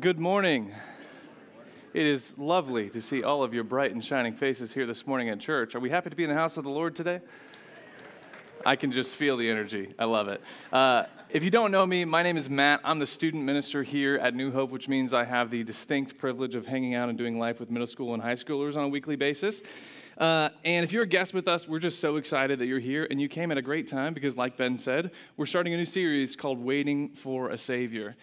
Good morning. It is lovely to see all of your bright and shining faces here this morning at church. Are we happy to be in the house of the Lord today? I can just feel the energy. I love it. Uh, if you don't know me, my name is Matt. I'm the student minister here at New Hope, which means I have the distinct privilege of hanging out and doing life with middle school and high schoolers on a weekly basis. Uh, and if you're a guest with us, we're just so excited that you're here and you came at a great time because, like Ben said, we're starting a new series called Waiting for a Savior.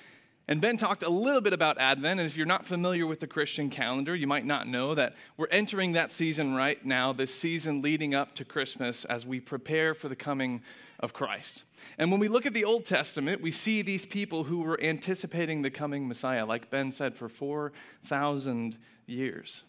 And Ben talked a little bit about Advent, and if you're not familiar with the Christian calendar, you might not know that we're entering that season right now, this season leading up to Christmas as we prepare for the coming of Christ. And when we look at the Old Testament, we see these people who were anticipating the coming Messiah, like Ben said, for 4,000 years.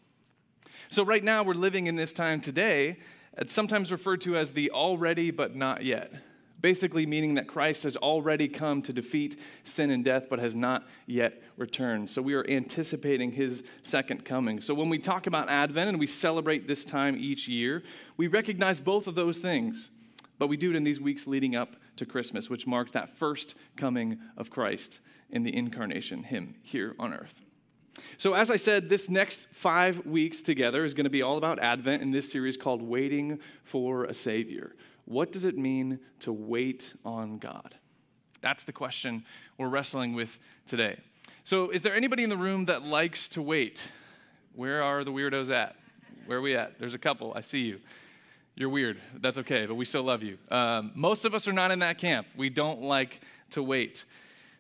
So, right now, we're living in this time today. It's sometimes referred to as the already but not yet. Basically, meaning that Christ has already come to defeat sin and death, but has not yet returned. So, we are anticipating his second coming. So, when we talk about Advent and we celebrate this time each year, we recognize both of those things. But we do it in these weeks leading up to Christmas, which mark that first coming of Christ in the incarnation, him here on earth. So, as I said, this next five weeks together is going to be all about Advent in this series called Waiting for a Savior. What does it mean to wait on God? That's the question we're wrestling with today. So, is there anybody in the room that likes to wait? Where are the weirdos at? Where are we at? There's a couple. I see you. You're weird. That's okay, but we still love you. Um, most of us are not in that camp. We don't like to wait.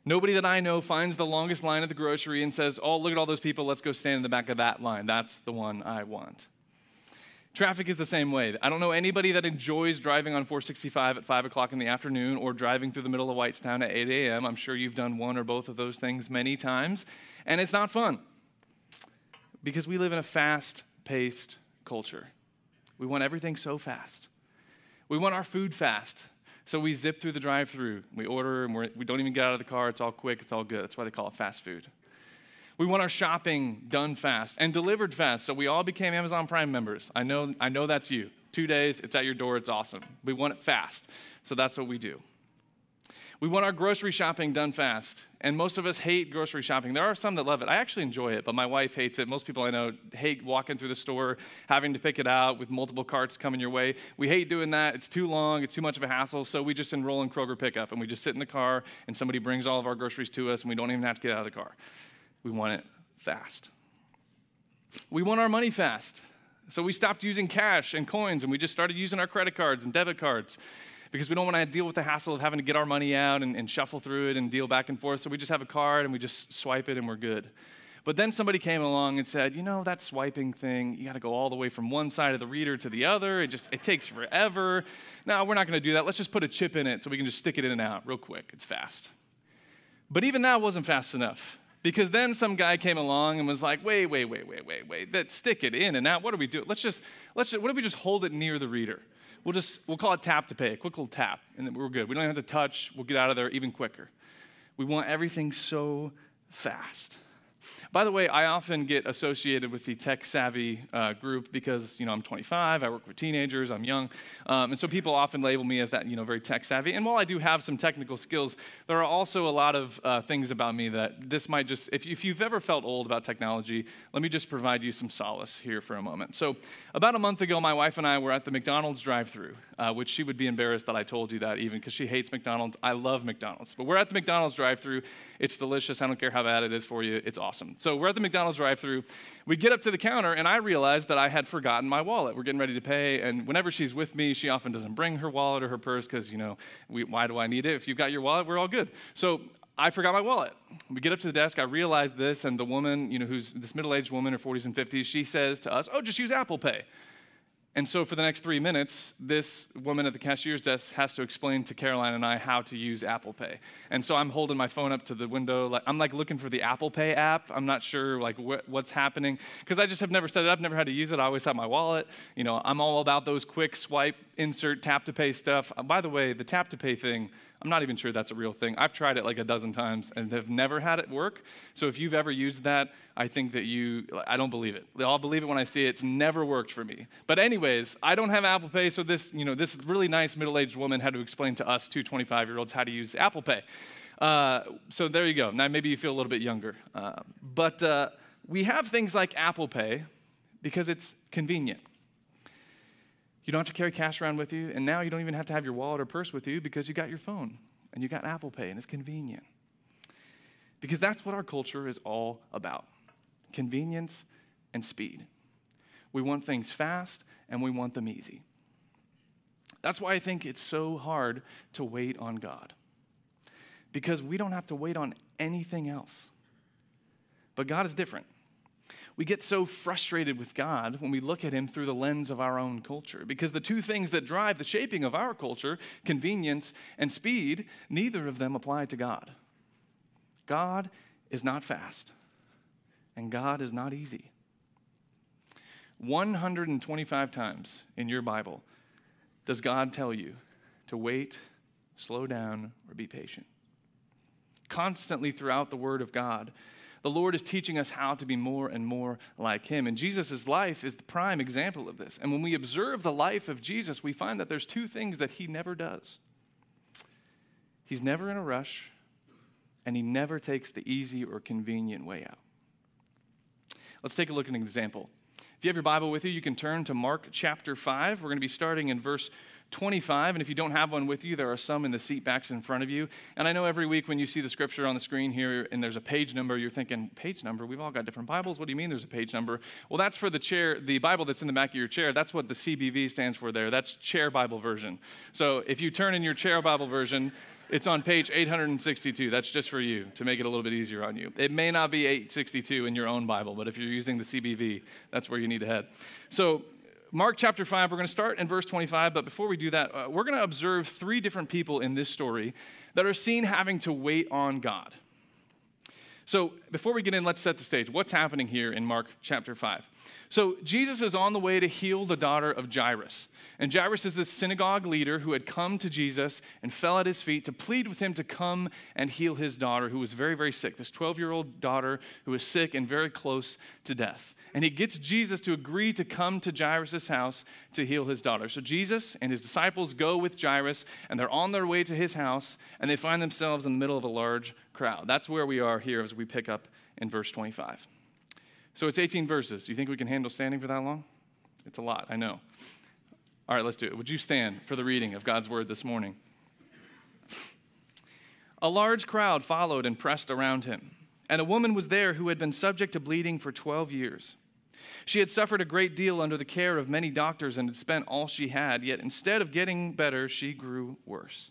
Nobody that I know finds the longest line at the grocery and says, Oh, look at all those people. Let's go stand in the back of that line. That's the one I want. Traffic is the same way. I don't know anybody that enjoys driving on 465 at 5 o'clock in the afternoon or driving through the middle of Whitestown at 8 a.m. I'm sure you've done one or both of those things many times, and it's not fun because we live in a fast paced culture. We want everything so fast. We want our food fast. So we zip through the drive through. We order and we're, we do not even get out of the car. It's all quick, it's all good. That's why they call it fast food. We want our shopping done fast and delivered fast. So we all became Amazon Prime members. I know, I know that's you. Two days, it's at your door, it's awesome. We want it fast. So that's what we do. We want our grocery shopping done fast. And most of us hate grocery shopping. There are some that love it. I actually enjoy it, but my wife hates it. Most people I know hate walking through the store, having to pick it out with multiple carts coming your way. We hate doing that. It's too long, it's too much of a hassle. So we just enroll in Kroger pickup and we just sit in the car and somebody brings all of our groceries to us and we don't even have to get out of the car. We want it fast. We want our money fast. So we stopped using cash and coins and we just started using our credit cards and debit cards because we don't want to deal with the hassle of having to get our money out and, and, shuffle through it and deal back and forth. So we just have a card and we just swipe it and we're good. But then somebody came along and said, you know, that swiping thing, you got to go all the way from one side of the reader to the other. It just it takes forever. No, we're not going to do that. Let's just put a chip in it so we can just stick it in and out real quick. It's fast. But even that wasn't fast enough. Because then some guy came along and was like, wait, wait, wait, wait, wait, wait. That stick it in and out. What do we do? Let's just, let's just, what if we just hold it near the reader? we'll just we'll call it tap to pay, a quick little tap, and then we're good. We don't have to touch. We'll get out of there even quicker. We want everything so fast. By the way, I often get associated with the tech savvy uh, group because you know I'm 25, I work with teenagers, I'm young, um, and so people often label me as that you know very tech savvy. And while I do have some technical skills, there are also a lot of uh, things about me that this might just if, if you've ever felt old about technology, let me just provide you some solace here for a moment. So about a month ago, my wife and I were at the McDonald's drive-through, uh, which she would be embarrassed that I told you that even because she hates McDonald's. I love McDonald's, but we're at the McDonald's drive-through. It's delicious. I don't care how bad it is for you. It's awesome. So we're at the McDonald's drive through. We get up to the counter, and I realize that I had forgotten my wallet. We're getting ready to pay, and whenever she's with me, she often doesn't bring her wallet or her purse because, you know, we, why do I need it? If you've got your wallet, we're all good. So I forgot my wallet. We get up to the desk. I realize this, and the woman, you know, who's this middle aged woman, her 40s and 50s, she says to us, Oh, just use Apple Pay. And so, for the next three minutes, this woman at the cashier's desk has to explain to Caroline and I how to use Apple Pay. And so, I'm holding my phone up to the window, like I'm like looking for the Apple Pay app. I'm not sure like wh- what's happening because I just have never set it up, never had to use it. I always have my wallet. You know, I'm all about those quick swipe, insert, tap to pay stuff. By the way, the tap to pay thing. I'm not even sure that's a real thing. I've tried it like a dozen times and have never had it work. So if you've ever used that, I think that you, I don't believe it. I'll believe it when I see it. It's never worked for me. But anyways, I don't have Apple Pay, so this, you know, this really nice middle-aged woman had to explain to us two 25-year-olds how to use Apple Pay. Uh, so there you go. Now maybe you feel a little bit younger. Uh, but uh, we have things like Apple Pay because it's convenient. You don't have to carry cash around with you, and now you don't even have to have your wallet or purse with you because you got your phone and you got Apple Pay, and it's convenient. Because that's what our culture is all about convenience and speed. We want things fast and we want them easy. That's why I think it's so hard to wait on God. Because we don't have to wait on anything else. But God is different. We get so frustrated with God when we look at Him through the lens of our own culture. Because the two things that drive the shaping of our culture, convenience and speed, neither of them apply to God. God is not fast, and God is not easy. 125 times in your Bible does God tell you to wait, slow down, or be patient. Constantly throughout the Word of God, the Lord is teaching us how to be more and more like Him. And Jesus' life is the prime example of this. And when we observe the life of Jesus, we find that there's two things that He never does He's never in a rush, and He never takes the easy or convenient way out. Let's take a look at an example. If you have your Bible with you, you can turn to Mark chapter 5. We're going to be starting in verse 25. And if you don't have one with you, there are some in the seat backs in front of you. And I know every week when you see the scripture on the screen here and there's a page number, you're thinking, page number? We've all got different Bibles. What do you mean there's a page number? Well, that's for the chair, the Bible that's in the back of your chair. That's what the CBV stands for there. That's Chair Bible Version. So if you turn in your Chair Bible Version, it's on page 862. That's just for you to make it a little bit easier on you. It may not be 862 in your own Bible, but if you're using the CBV, that's where you need to head. So, Mark chapter 5, we're going to start in verse 25, but before we do that, uh, we're going to observe three different people in this story that are seen having to wait on God. So, before we get in, let's set the stage. What's happening here in Mark chapter 5? So, Jesus is on the way to heal the daughter of Jairus. And Jairus is this synagogue leader who had come to Jesus and fell at his feet to plead with him to come and heal his daughter, who was very, very sick. This 12 year old daughter who was sick and very close to death. And he gets Jesus to agree to come to Jairus' house to heal his daughter. So, Jesus and his disciples go with Jairus, and they're on their way to his house, and they find themselves in the middle of a large crowd. That's where we are here as we pick up in verse 25. So it's 18 verses. Do you think we can handle standing for that long? It's a lot, I know. All right, let's do it. Would you stand for the reading of God's word this morning? A large crowd followed and pressed around him, and a woman was there who had been subject to bleeding for 12 years. She had suffered a great deal under the care of many doctors and had spent all she had, yet instead of getting better, she grew worse.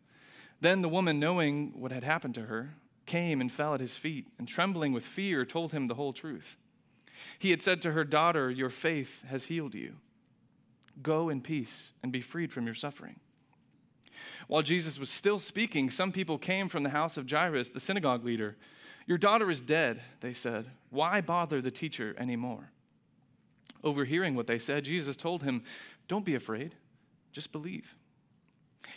Then the woman, knowing what had happened to her, came and fell at his feet, and trembling with fear, told him the whole truth. He had said to her, Daughter, your faith has healed you. Go in peace and be freed from your suffering. While Jesus was still speaking, some people came from the house of Jairus, the synagogue leader. Your daughter is dead, they said. Why bother the teacher anymore? Overhearing what they said, Jesus told him, Don't be afraid, just believe.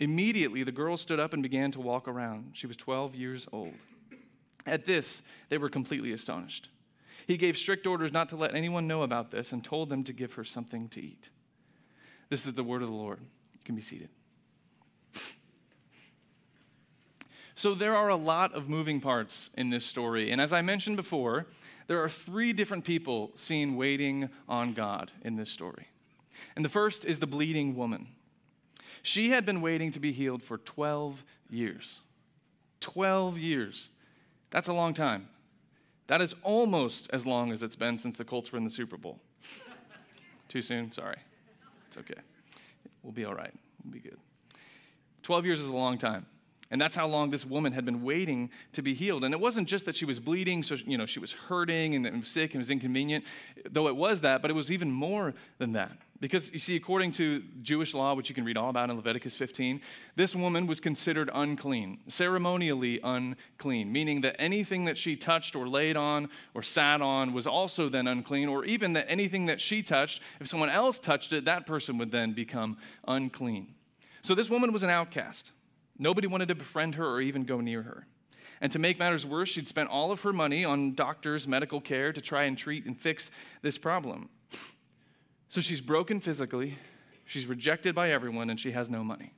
Immediately, the girl stood up and began to walk around. She was 12 years old. At this, they were completely astonished. He gave strict orders not to let anyone know about this and told them to give her something to eat. This is the word of the Lord. You can be seated. So, there are a lot of moving parts in this story. And as I mentioned before, there are three different people seen waiting on God in this story. And the first is the bleeding woman. She had been waiting to be healed for 12 years. 12 years. That's a long time. That is almost as long as it's been since the Colts were in the Super Bowl. Too soon? Sorry. It's okay. We'll be all right. We'll be good. 12 years is a long time. And that's how long this woman had been waiting to be healed. And it wasn't just that she was bleeding, so you know, she was hurting and, sick and was inconvenient, though it was that, but it was even more than that. Because you see, according to Jewish law, which you can read all about in Leviticus 15, this woman was considered unclean, ceremonially unclean, meaning that anything that she touched or laid on or sat on was also then unclean, or even that anything that she touched, if someone else touched it, that person would then become unclean. So this woman was an outcast. Nobody wanted to befriend her or even go near her. And to make matters worse, she'd spent all of her money on doctors, medical care to try and treat and fix this problem. So she's broken physically, she's rejected by everyone, and she has no money.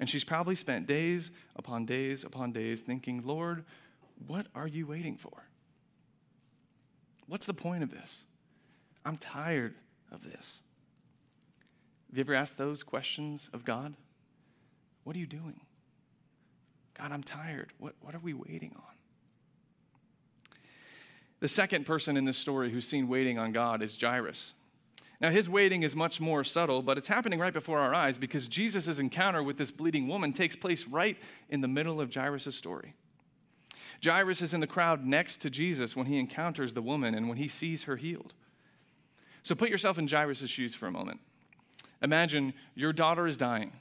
And she's probably spent days upon days upon days thinking, Lord, what are you waiting for? What's the point of this? I'm tired of this. Have you ever asked those questions of God? What are you doing? God, I'm tired. What, what are we waiting on? The second person in this story who's seen waiting on God is Jairus. Now, his waiting is much more subtle, but it's happening right before our eyes because Jesus' encounter with this bleeding woman takes place right in the middle of Jairus' story. Jairus is in the crowd next to Jesus when he encounters the woman and when he sees her healed. So put yourself in Jairus' shoes for a moment. Imagine your daughter is dying.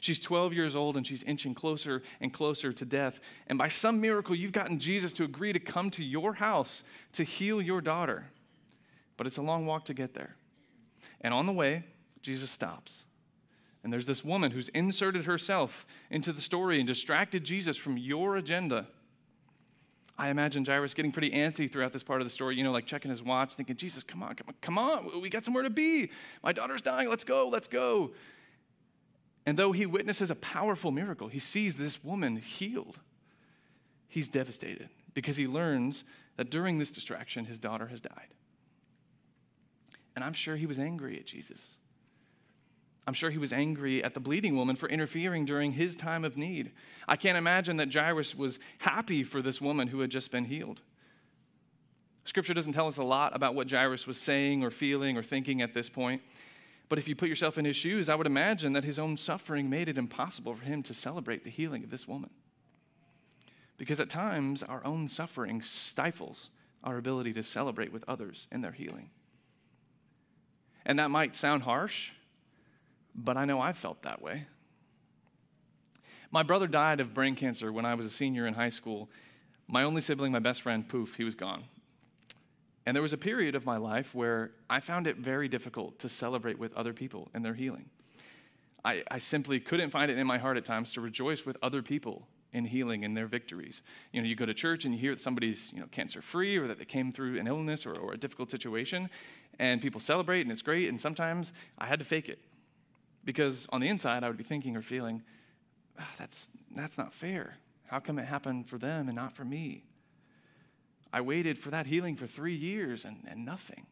She's 12 years old and she's inching closer and closer to death. And by some miracle, you've gotten Jesus to agree to come to your house to heal your daughter. But it's a long walk to get there. And on the way, Jesus stops. And there's this woman who's inserted herself into the story and distracted Jesus from your agenda. I imagine Jairus getting pretty antsy throughout this part of the story, you know, like checking his watch, thinking, Jesus, come on, come on, come on. We got somewhere to be. My daughter's dying. Let's go, let's go. And though he witnesses a powerful miracle, he sees this woman healed. He's devastated because he learns that during this distraction, his daughter has died. And I'm sure he was angry at Jesus. I'm sure he was angry at the bleeding woman for interfering during his time of need. I can't imagine that Jairus was happy for this woman who had just been healed. Scripture doesn't tell us a lot about what Jairus was saying or feeling or thinking at this point. But if you put yourself in his shoes, I would imagine that his own suffering made it impossible for him to celebrate the healing of this woman. Because at times, our own suffering stifles our ability to celebrate with others in their healing. And that might sound harsh, but I know I've felt that way. My brother died of brain cancer when I was a senior in high school. My only sibling, my best friend, poof, he was gone. And there was a period of my life where I found it very difficult to celebrate with other people and their healing. I, I simply couldn't find it in my heart at times to rejoice with other people in healing and their victories. You know, you go to church and you hear that somebody's, you know, cancer free or that they came through an illness or, or a difficult situation, and people celebrate and it's great. And sometimes I had to fake it because on the inside I would be thinking or feeling, oh, that's, that's not fair. How come it happened for them and not for me? I waited for that healing for three years and, and nothing.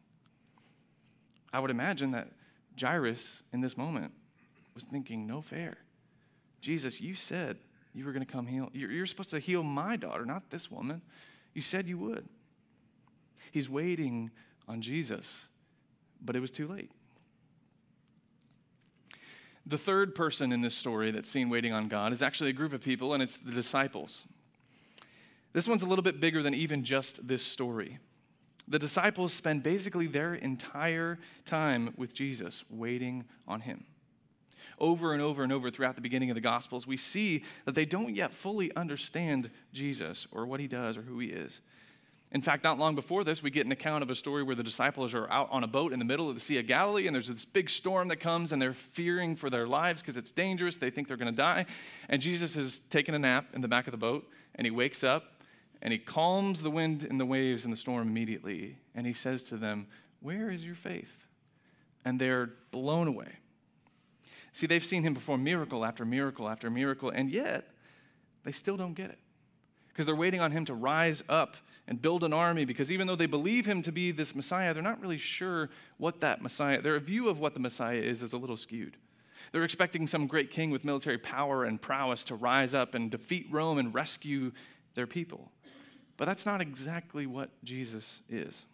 I would imagine that Jairus in this moment was thinking, no fair. Jesus, you said you were going to come heal. You're, you're supposed to heal my daughter, not this woman. You said you would. He's waiting on Jesus, but it was too late. The third person in this story that's seen waiting on God is actually a group of people, and it's the disciples. This one's a little bit bigger than even just this story. The disciples spend basically their entire time with Jesus, waiting on him. Over and over and over throughout the beginning of the Gospels, we see that they don't yet fully understand Jesus or what he does or who he is. In fact, not long before this, we get an account of a story where the disciples are out on a boat in the middle of the Sea of Galilee, and there's this big storm that comes, and they're fearing for their lives because it's dangerous. They think they're going to die. And Jesus is taking a nap in the back of the boat, and he wakes up, and he calms the wind and the waves and the storm immediately. And he says to them, Where is your faith? And they're blown away. See, they've seen him perform miracle after miracle after miracle, and yet they still don't get it. Because they're waiting on him to rise up and build an army, because even though they believe him to be this Messiah, they're not really sure what that Messiah, their view of what the Messiah is, is a little skewed. They're expecting some great king with military power and prowess to rise up and defeat Rome and rescue their people. But that's not exactly what Jesus is.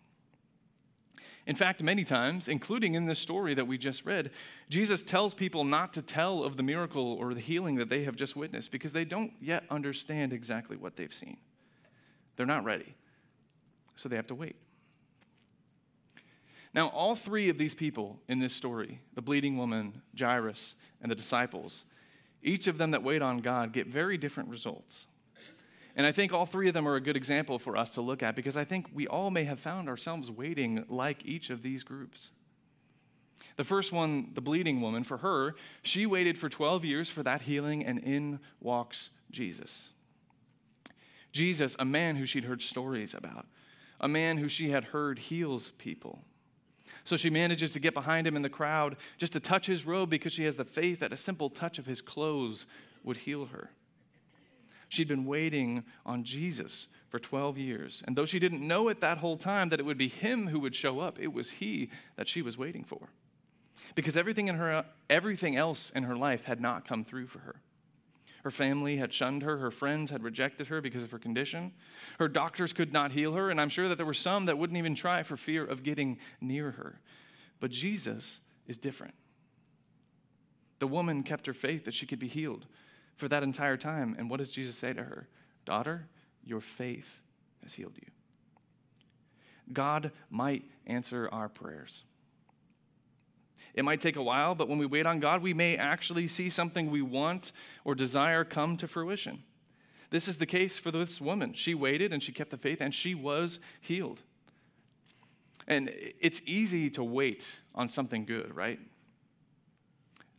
In fact, many times, including in this story that we just read, Jesus tells people not to tell of the miracle or the healing that they have just witnessed because they don't yet understand exactly what they've seen. They're not ready, so they have to wait. Now, all three of these people in this story the bleeding woman, Jairus, and the disciples each of them that wait on God get very different results. And I think all three of them are a good example for us to look at because I think we all may have found ourselves waiting like each of these groups. The first one, the bleeding woman, for her, she waited for 12 years for that healing, and in walks Jesus. Jesus, a man who she'd heard stories about, a man who she had heard heals people. So she manages to get behind him in the crowd just to touch his robe because she has the faith that a simple touch of his clothes would heal her. She'd been waiting on Jesus for 12 years. And though she didn't know it that whole time that it would be him who would show up, it was he that she was waiting for. Because everything in her everything else in her life had not come through for her. Her family had shunned her. Her friends had rejected her because of her condition. Her doctors could not heal her, and I'm sure that there were some that wouldn't even try for fear of getting near her. But Jesus is different. The woman kept her faith that she could be healed for that entire time. And what does Jesus say to her? Daughter, your faith has healed you. God might answer our prayers. It might take a while, but when we wait on God, we may actually see something we want or desire come to fruition. This is the case for this woman. She waited and she kept the faith and she was healed. And it's easy to wait on something good, right?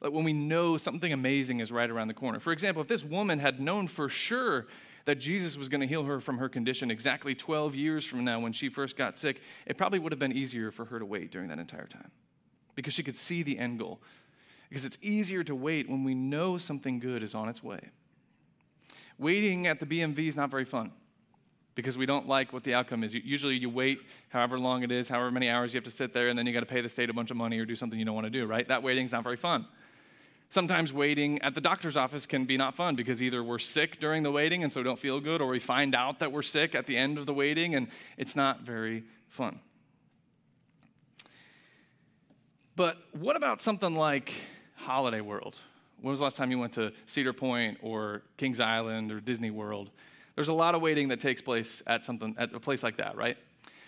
Like when we know something amazing is right around the corner. For example, if this woman had known for sure that Jesus was going to heal her from her condition exactly 12 years from now when she first got sick, it probably would have been easier for her to wait during that entire time because she could see the end goal. Because it's easier to wait when we know something good is on its way. Waiting at the BMV is not very fun because we don't like what the outcome is. Usually you wait however long it is, however many hours you have to sit there, and then you got to pay the state a bunch of money or do something you don't want to do, right? That waiting is not very fun. Sometimes waiting at the doctor's office can be not fun because either we're sick during the waiting and so don't feel good, or we find out that we're sick at the end of the waiting and it's not very fun. But what about something like Holiday World? When was the last time you went to Cedar Point or Kings Island or Disney World? There's a lot of waiting that takes place at something at a place like that, right?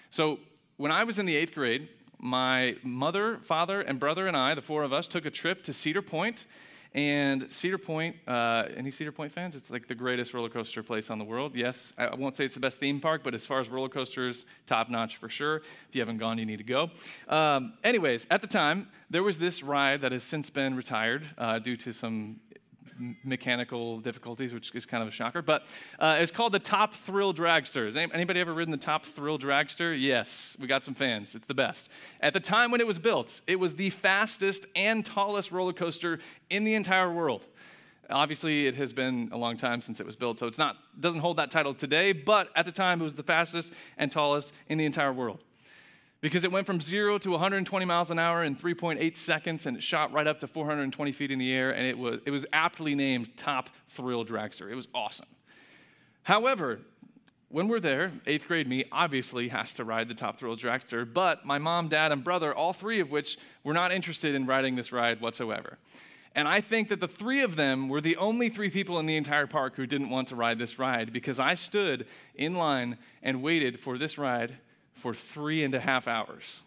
So when I was in the eighth grade, my mother, father, and brother and I, the four of us, took a trip to Cedar Point and Cedar Point, uh, any Cedar Point fans? It's like the greatest roller coaster place on the world. Yes, I won't say it's the best theme park, but as far as roller coasters, top notch for sure. If you haven't gone, you need to go. Um, anyways, at the time, there was this ride that has since been retired uh, due to some mechanical difficulties, which is kind of a shocker. But uh, it's called the Top Thrill Dragster. Has anybody ever ridden the Top Thrill Dragster? Yes, we got some fans. It's the best. At the time when it was built, it was the fastest and tallest roller coaster in the entire world. Obviously, it has been a long time since it was built, so it's not doesn't hold that title today. But at the time, it was the fastest and tallest in the entire world because it went from zero to 120 miles an hour in 3.8 seconds and it shot right up to 420 feet in the air and it was, it was aptly named Top Thrill Dragster. It was awesome. However, when we're there, eighth grade me obviously has to ride the Top Thrill Dragster, but my mom, dad, and brother, all three of which were not interested in riding this ride whatsoever. And I think that the three of them were the only three people in the entire park who didn't want to ride this ride because I stood in line and waited for this ride for three and a half hours.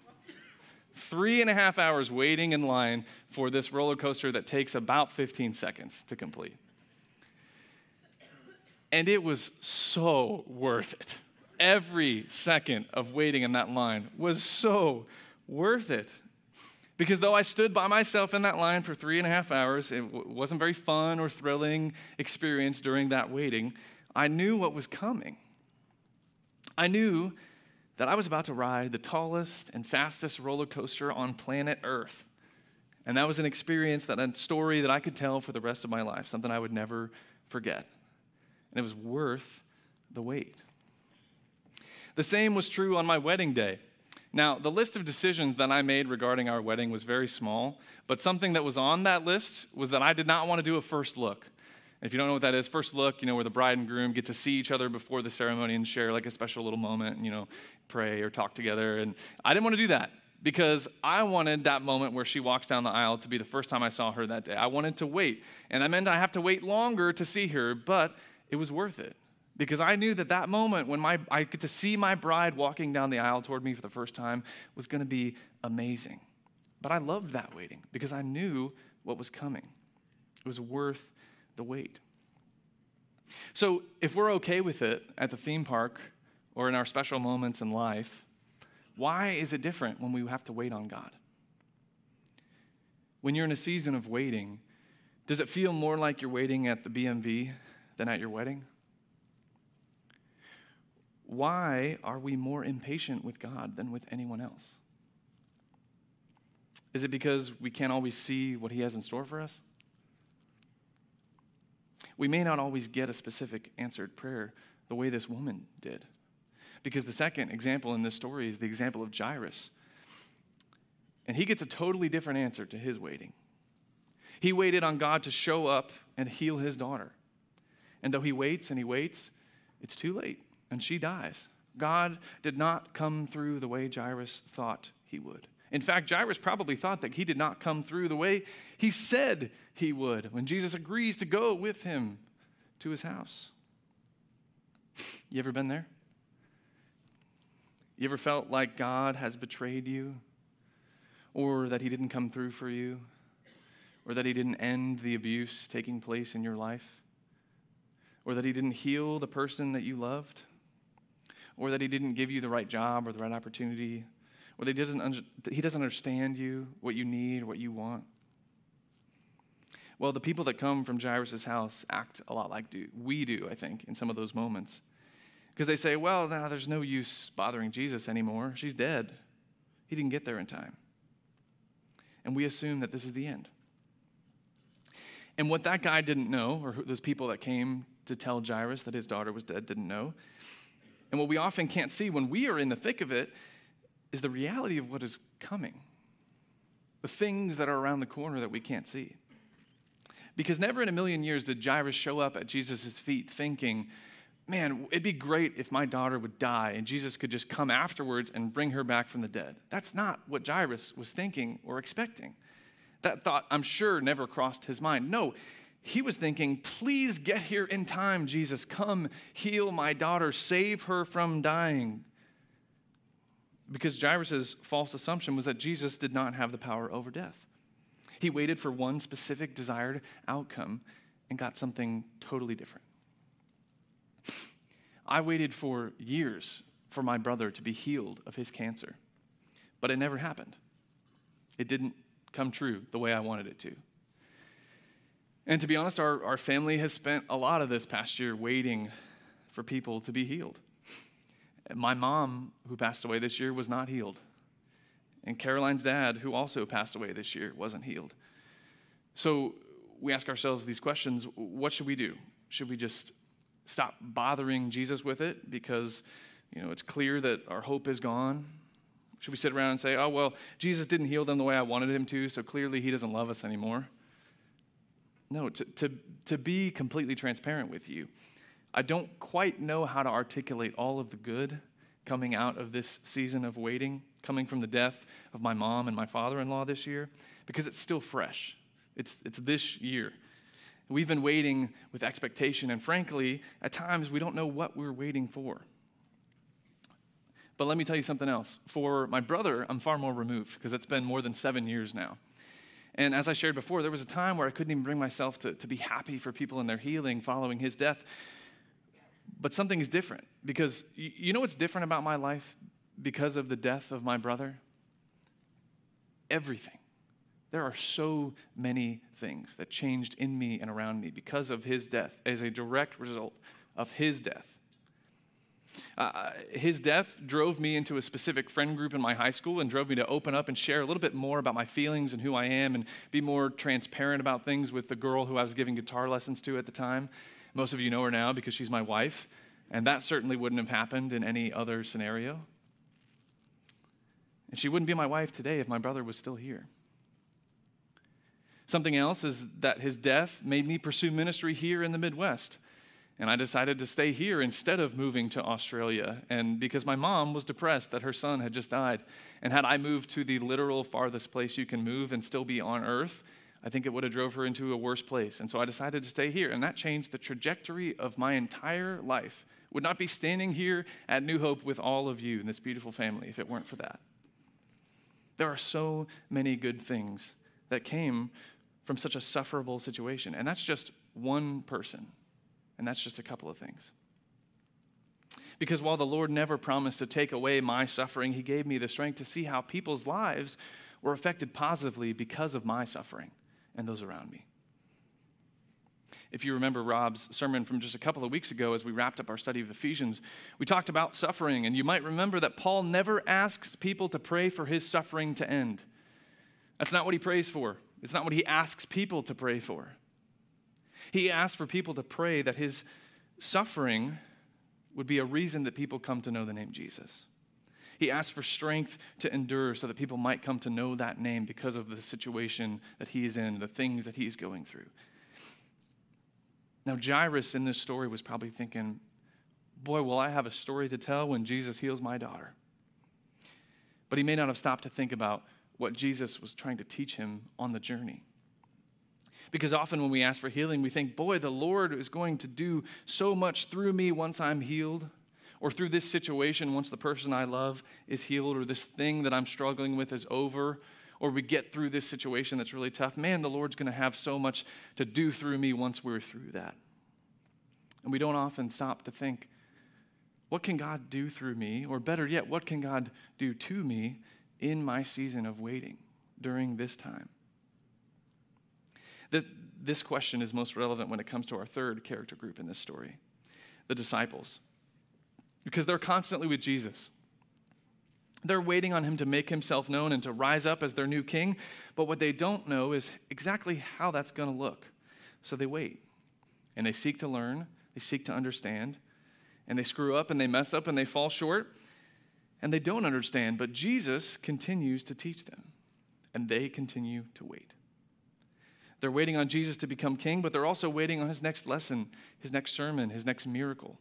Three and a half hours waiting in line for this roller coaster that takes about 15 seconds to complete. And it was so worth it. Every second of waiting in that line was so worth it. Because though I stood by myself in that line for three and a half hours, it wasn't very fun or thrilling experience during that waiting. I knew what was coming. I knew that I was about to ride the tallest and fastest roller coaster on planet Earth. And that was an experience, that a story that I could tell for the rest of my life, something I would never forget. And it was worth the wait. The same was true on my wedding day. Now, the list of decisions that I made regarding our wedding was very small, but something that was on that list was that I did not want to do a first look. If you don't know what that is, first look, you know, where the bride and groom get to see each other before the ceremony and share like a special little moment, you know, pray or talk together. And I didn't want to do that because I wanted that moment where she walks down the aisle to be the first time I saw her that day. I wanted to wait. And that meant I have to wait longer to see her, but it was worth it because I knew that that moment when my, I get to see my bride walking down the aisle toward me for the first time was going to be amazing. But I loved that waiting because I knew what was coming. It was worth the wait. So, if we're okay with it at the theme park or in our special moments in life, why is it different when we have to wait on God? When you're in a season of waiting, does it feel more like you're waiting at the BMV than at your wedding? Why are we more impatient with God than with anyone else? Is it because we can't always see what He has in store for us? We may not always get a specific answered prayer the way this woman did. Because the second example in this story is the example of Jairus. And he gets a totally different answer to his waiting. He waited on God to show up and heal his daughter. And though he waits and he waits, it's too late, and she dies. God did not come through the way Jairus thought he would. In fact, Jairus probably thought that he did not come through the way he said he would when Jesus agrees to go with him to his house. You ever been there? You ever felt like God has betrayed you? Or that he didn't come through for you? Or that he didn't end the abuse taking place in your life? Or that he didn't heal the person that you loved? Or that he didn't give you the right job or the right opportunity or they doesn't, he doesn't understand you, what you need, what you want. Well, the people that come from Jairus' house act a lot like do, we do, I think, in some of those moments. Because they say, well, now there's no use bothering Jesus anymore. She's dead. He didn't get there in time. And we assume that this is the end. And what that guy didn't know, or those people that came to tell Jairus that his daughter was dead didn't know, and what we often can't see when we are in the thick of it, is the reality of what is coming, the things that are around the corner that we can't see. Because never in a million years did Jairus show up at Jesus' feet thinking, man, it'd be great if my daughter would die and Jesus could just come afterwards and bring her back from the dead. That's not what Jairus was thinking or expecting. That thought, I'm sure, never crossed his mind. No, he was thinking, please get here in time, Jesus. Come heal my daughter, save her from dying. Because Jairus' false assumption was that Jesus did not have the power over death. He waited for one specific desired outcome and got something totally different. I waited for years for my brother to be healed of his cancer, but it never happened. It didn't come true the way I wanted it to. And to be honest, our, our family has spent a lot of this past year waiting for people to be healed. My mom, who passed away this year, was not healed. And Caroline's dad, who also passed away this year, wasn't healed. So we ask ourselves these questions what should we do? Should we just stop bothering Jesus with it because you know it's clear that our hope is gone? Should we sit around and say, oh, well, Jesus didn't heal them the way I wanted him to, so clearly he doesn't love us anymore? No, to, to, to be completely transparent with you, I don't quite know how to articulate all of the good coming out of this season of waiting, coming from the death of my mom and my father in law this year, because it's still fresh. It's, it's this year. We've been waiting with expectation, and frankly, at times we don't know what we're waiting for. But let me tell you something else. For my brother, I'm far more removed because it's been more than seven years now. And as I shared before, there was a time where I couldn't even bring myself to, to be happy for people in their healing following his death but something is different because you know what's different about my life because of the death of my brother? Everything. There are so many things that changed in me and around me because of his death, as a direct result of his death. Uh, his death drove me into a specific friend group in my high school and drove me to open up and share a little bit more about my feelings and who I am and be more transparent about things with the girl who I was giving guitar lessons to at the time. Most of you know her now because she's my wife, and that certainly wouldn't have happened in any other scenario. And she wouldn't be my wife today if my brother was still here. Something else is that his death made me pursue ministry here in the Midwest. And I decided to stay here instead of moving to Australia. And because my mom was depressed that her son had just died. And had I moved to the literal farthest place you can move and still be on earth, I think it would have drove her into a worse place. And so I decided to stay here. And that changed the trajectory of my entire life. Would not be standing here at New Hope with all of you in this beautiful family if it weren't for that. There are so many good things that came from such a sufferable situation. And that's just one person. And that's just a couple of things. Because while the Lord never promised to take away my suffering, He gave me the strength to see how people's lives were affected positively because of my suffering and those around me. If you remember Rob's sermon from just a couple of weeks ago as we wrapped up our study of Ephesians, we talked about suffering, and you might remember that Paul never asks people to pray for his suffering to end. That's not what he prays for, it's not what he asks people to pray for. He asks for people to pray that his suffering would be a reason that people come to know the name Jesus. He asks for strength to endure so that people might come to know that name because of the situation that he is in, the things that he's going through. Now, Jairus in this story was probably thinking, Boy, will I have a story to tell when Jesus heals my daughter. But he may not have stopped to think about what Jesus was trying to teach him on the journey. Because often when we ask for healing, we think, boy, the Lord is going to do so much through me once I'm healed, or through this situation once the person I love is healed, or this thing that I'm struggling with is over, or we get through this situation that's really tough. Man, the Lord's going to have so much to do through me once we're through that. And we don't often stop to think, what can God do through me? Or better yet, what can God do to me in my season of waiting during this time? That this question is most relevant when it comes to our third character group in this story the disciples. Because they're constantly with Jesus. They're waiting on him to make himself known and to rise up as their new king. But what they don't know is exactly how that's going to look. So they wait and they seek to learn, they seek to understand, and they screw up and they mess up and they fall short and they don't understand. But Jesus continues to teach them and they continue to wait. They're waiting on Jesus to become king, but they're also waiting on his next lesson, his next sermon, his next miracle.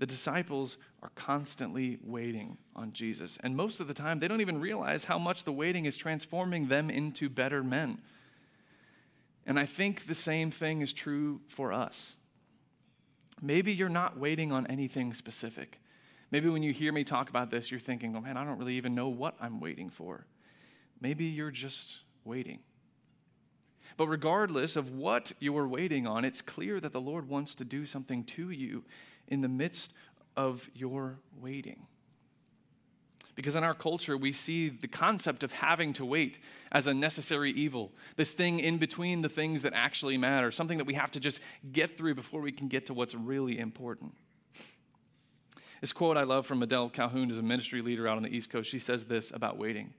The disciples are constantly waiting on Jesus. And most of the time, they don't even realize how much the waiting is transforming them into better men. And I think the same thing is true for us. Maybe you're not waiting on anything specific. Maybe when you hear me talk about this, you're thinking, oh man, I don't really even know what I'm waiting for. Maybe you're just waiting. But regardless of what you are waiting on, it's clear that the Lord wants to do something to you in the midst of your waiting. Because in our culture, we see the concept of having to wait as a necessary evil, this thing in between the things that actually matter, something that we have to just get through before we can get to what's really important. This quote I love from Adele Calhoun, who's a ministry leader out on the East Coast. She says this about waiting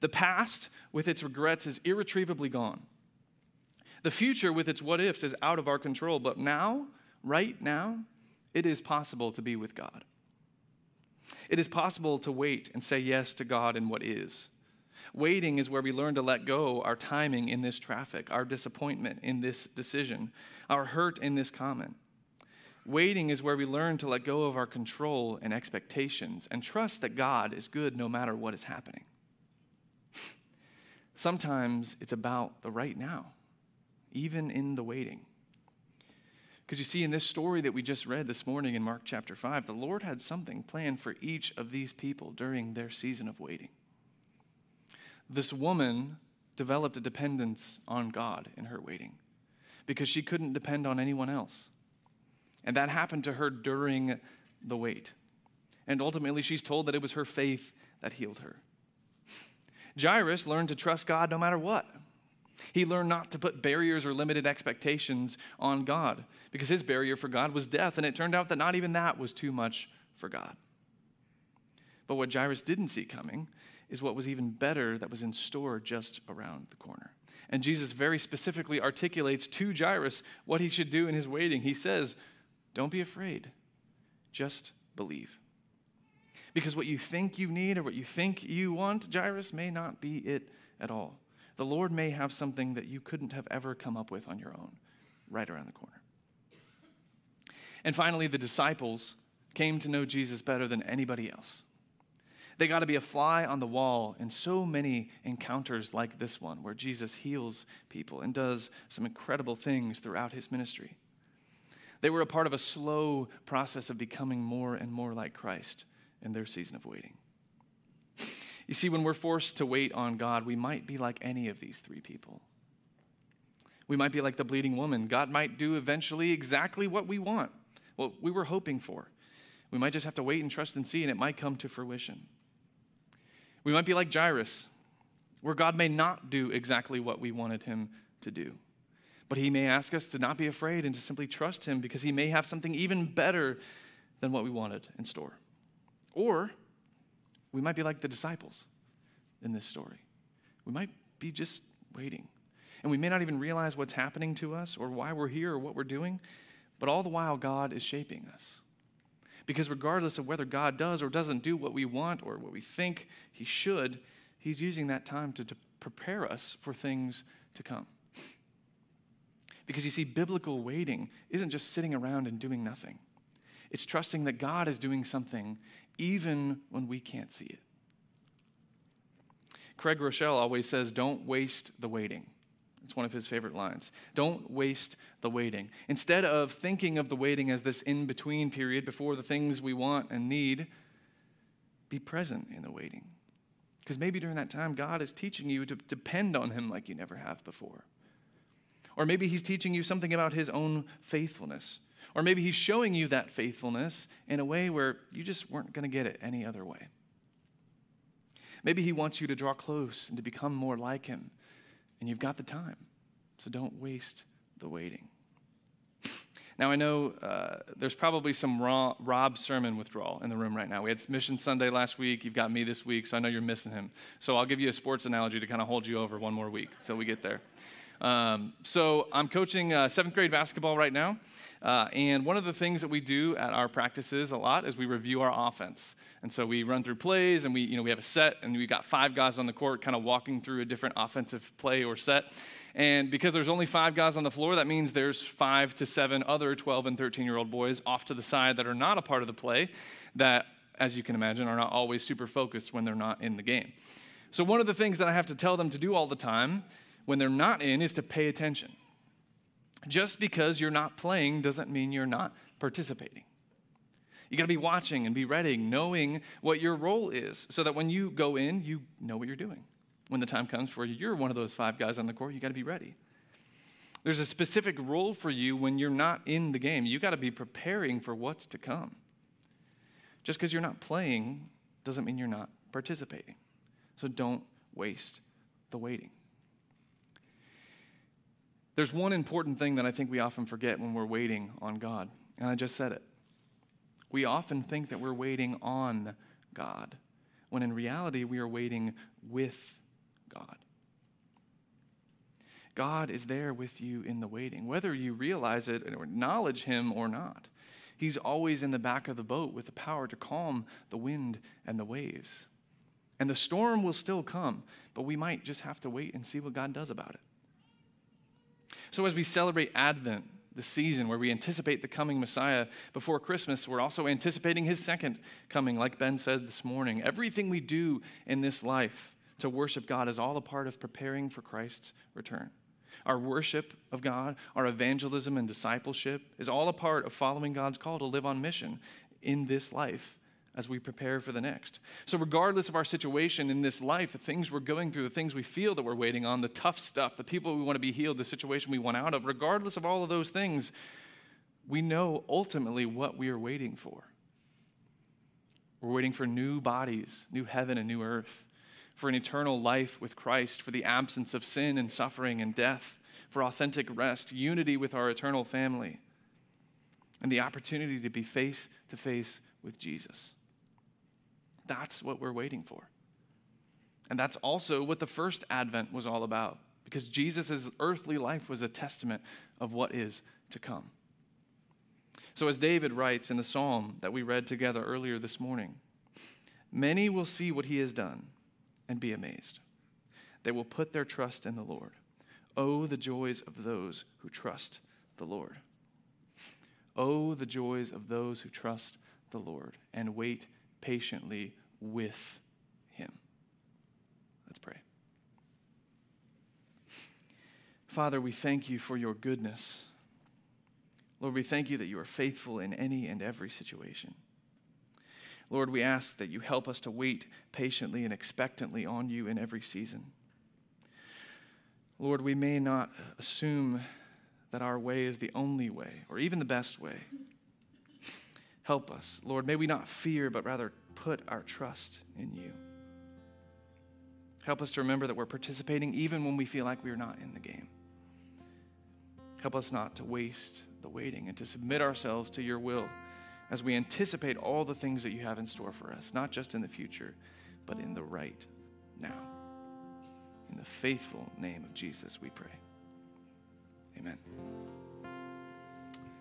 The past, with its regrets, is irretrievably gone. The future, with its what ifs, is out of our control. But now, right now, it is possible to be with God. It is possible to wait and say yes to God in what is. Waiting is where we learn to let go our timing in this traffic, our disappointment in this decision, our hurt in this comment. Waiting is where we learn to let go of our control and expectations and trust that God is good no matter what is happening. Sometimes it's about the right now even in the waiting. Because you see, in this story that we just read this morning in Mark chapter 5, the Lord had something planned for each of these people during their season of waiting. This woman developed a dependence on God in her waiting because she couldn't depend on anyone else. And that happened to her during the wait. And ultimately, she's told that it was her faith that healed her. Jairus learned to trust God no matter what. He learned not to put barriers or limited expectations on God because his barrier for God was death, and it turned out that not even that was too much for God. But what Jairus didn't see coming is what was even better that was in store just around the corner. And Jesus very specifically articulates to Jairus what he should do in his waiting. He says, Don't be afraid, just believe. Because what you think you need or what you think you want, Jairus, may not be it at all. The Lord may have something that you couldn't have ever come up with on your own right around the corner. And finally, the disciples came to know Jesus better than anybody else. They got to be a fly on the wall in so many encounters like this one, where Jesus heals people and does some incredible things throughout his ministry. They were a part of a slow process of becoming more and more like Christ in their season of waiting. You see, when we're forced to wait on God, we might be like any of these three people. We might be like the bleeding woman. God might do eventually exactly what we want, what we were hoping for. We might just have to wait and trust and see, and it might come to fruition. We might be like Jairus, where God may not do exactly what we wanted him to do. But he may ask us to not be afraid and to simply trust him because he may have something even better than what we wanted in store. Or we might be like the disciples in this story. We might be just waiting. And we may not even realize what's happening to us or why we're here or what we're doing, but all the while, God is shaping us. Because regardless of whether God does or doesn't do what we want or what we think He should, He's using that time to, to prepare us for things to come. Because you see, biblical waiting isn't just sitting around and doing nothing, it's trusting that God is doing something even when we can't see it. Craig Groeschel always says, Don't waste the waiting. It's one of his favorite lines. Don't waste the waiting. Instead of thinking of the waiting as this in between period before the things we want and need, be present in the waiting. Because maybe during that time, God is teaching you to depend on Him like you never have before. Or maybe He's teaching you something about His own faithfulness. Or maybe He's showing you that faithfulness in a way where you just weren't going to get it any other way. Maybe He wants you to draw close and to become more like Him and you've got the time. So don't waste the waiting. Now, I know uh, there's probably some raw, Rob sermon withdrawal in the room right now. We had Mission Sunday last week. You've got me this week, so I know you're missing him. So I'll give you a sports analogy to kind of hold you over one more week until we get there. Um, so I'm coaching uh, seventh grade basketball right now. Uh, and one of the things that we do at our practices a lot is we review our offense. And so we run through plays and we, you know, we have a set and we've got five guys on the court kind of walking through a different offensive play or set. And because there's only five guys on the floor, that means there's five to seven other 12 and 13 year old boys off to the side that are not a part of the play that, as you can imagine, are not always super focused when they're not in the game. So one of the things that I have to tell them to do all the time when they're not in is to pay attention. Just because you're not playing doesn't mean you're not participating. You got to be watching and be ready, knowing what your role is, so that when you go in, you know what you're doing. When the time comes for you, you're one of those five guys on the court, you got to be ready. There's a specific role for you when you're not in the game. You got to be preparing for what's to come. Just because you're not playing doesn't mean you're not participating. So don't waste the waiting. There's one important thing that I think we often forget when we're waiting on God, and I just said it. We often think that we're waiting on God, when in reality, we are waiting with God. God is there with you in the waiting, whether you realize it or acknowledge Him or not. He's always in the back of the boat with the power to calm the wind and the waves. And the storm will still come, but we might just have to wait and see what God does about it. So, as we celebrate Advent, the season where we anticipate the coming Messiah before Christmas, we're also anticipating his second coming, like Ben said this morning. Everything we do in this life to worship God is all a part of preparing for Christ's return. Our worship of God, our evangelism and discipleship is all a part of following God's call to live on mission in this life as we prepare for the next. So, regardless of our situation in this life, the things we're going through, the things we feel that we're waiting on, the tough stuff, the people we want to be healed, the situation we want out of, regardless of all of those things, we know ultimately what we are waiting for. We're waiting for new bodies, new heaven and new earth, for an eternal life with Christ, for the absence of sin and suffering and death, for authentic rest, unity with our eternal family, and the opportunity to be face to face with Jesus. That's what we're waiting for. And that's also what the first advent was all about, because Jesus' earthly life was a testament of what is to come. So, as David writes in the psalm that we read together earlier this morning, many will see what he has done and be amazed. They will put their trust in the Lord. Oh, the joys of those who trust the Lord. Oh, the joys of those who trust the Lord and wait patiently with him. Let's pray. Father, we thank you for your goodness. Lord, we thank you that you are faithful in any and every situation. Lord, we ask that you help us to wait patiently and expectantly on you in every season. Lord, we may not assume that our way is the only way or even the best way. Help us. Lord, may we not fear, but rather put our trust in you. Help us to remember that we're participating even when we feel like we're not in the game. Help us not to waste the waiting and to submit ourselves to your will as we anticipate all the things that you have in store for us, not just in the future, but in the right now. In the faithful name of Jesus, we pray. Amen.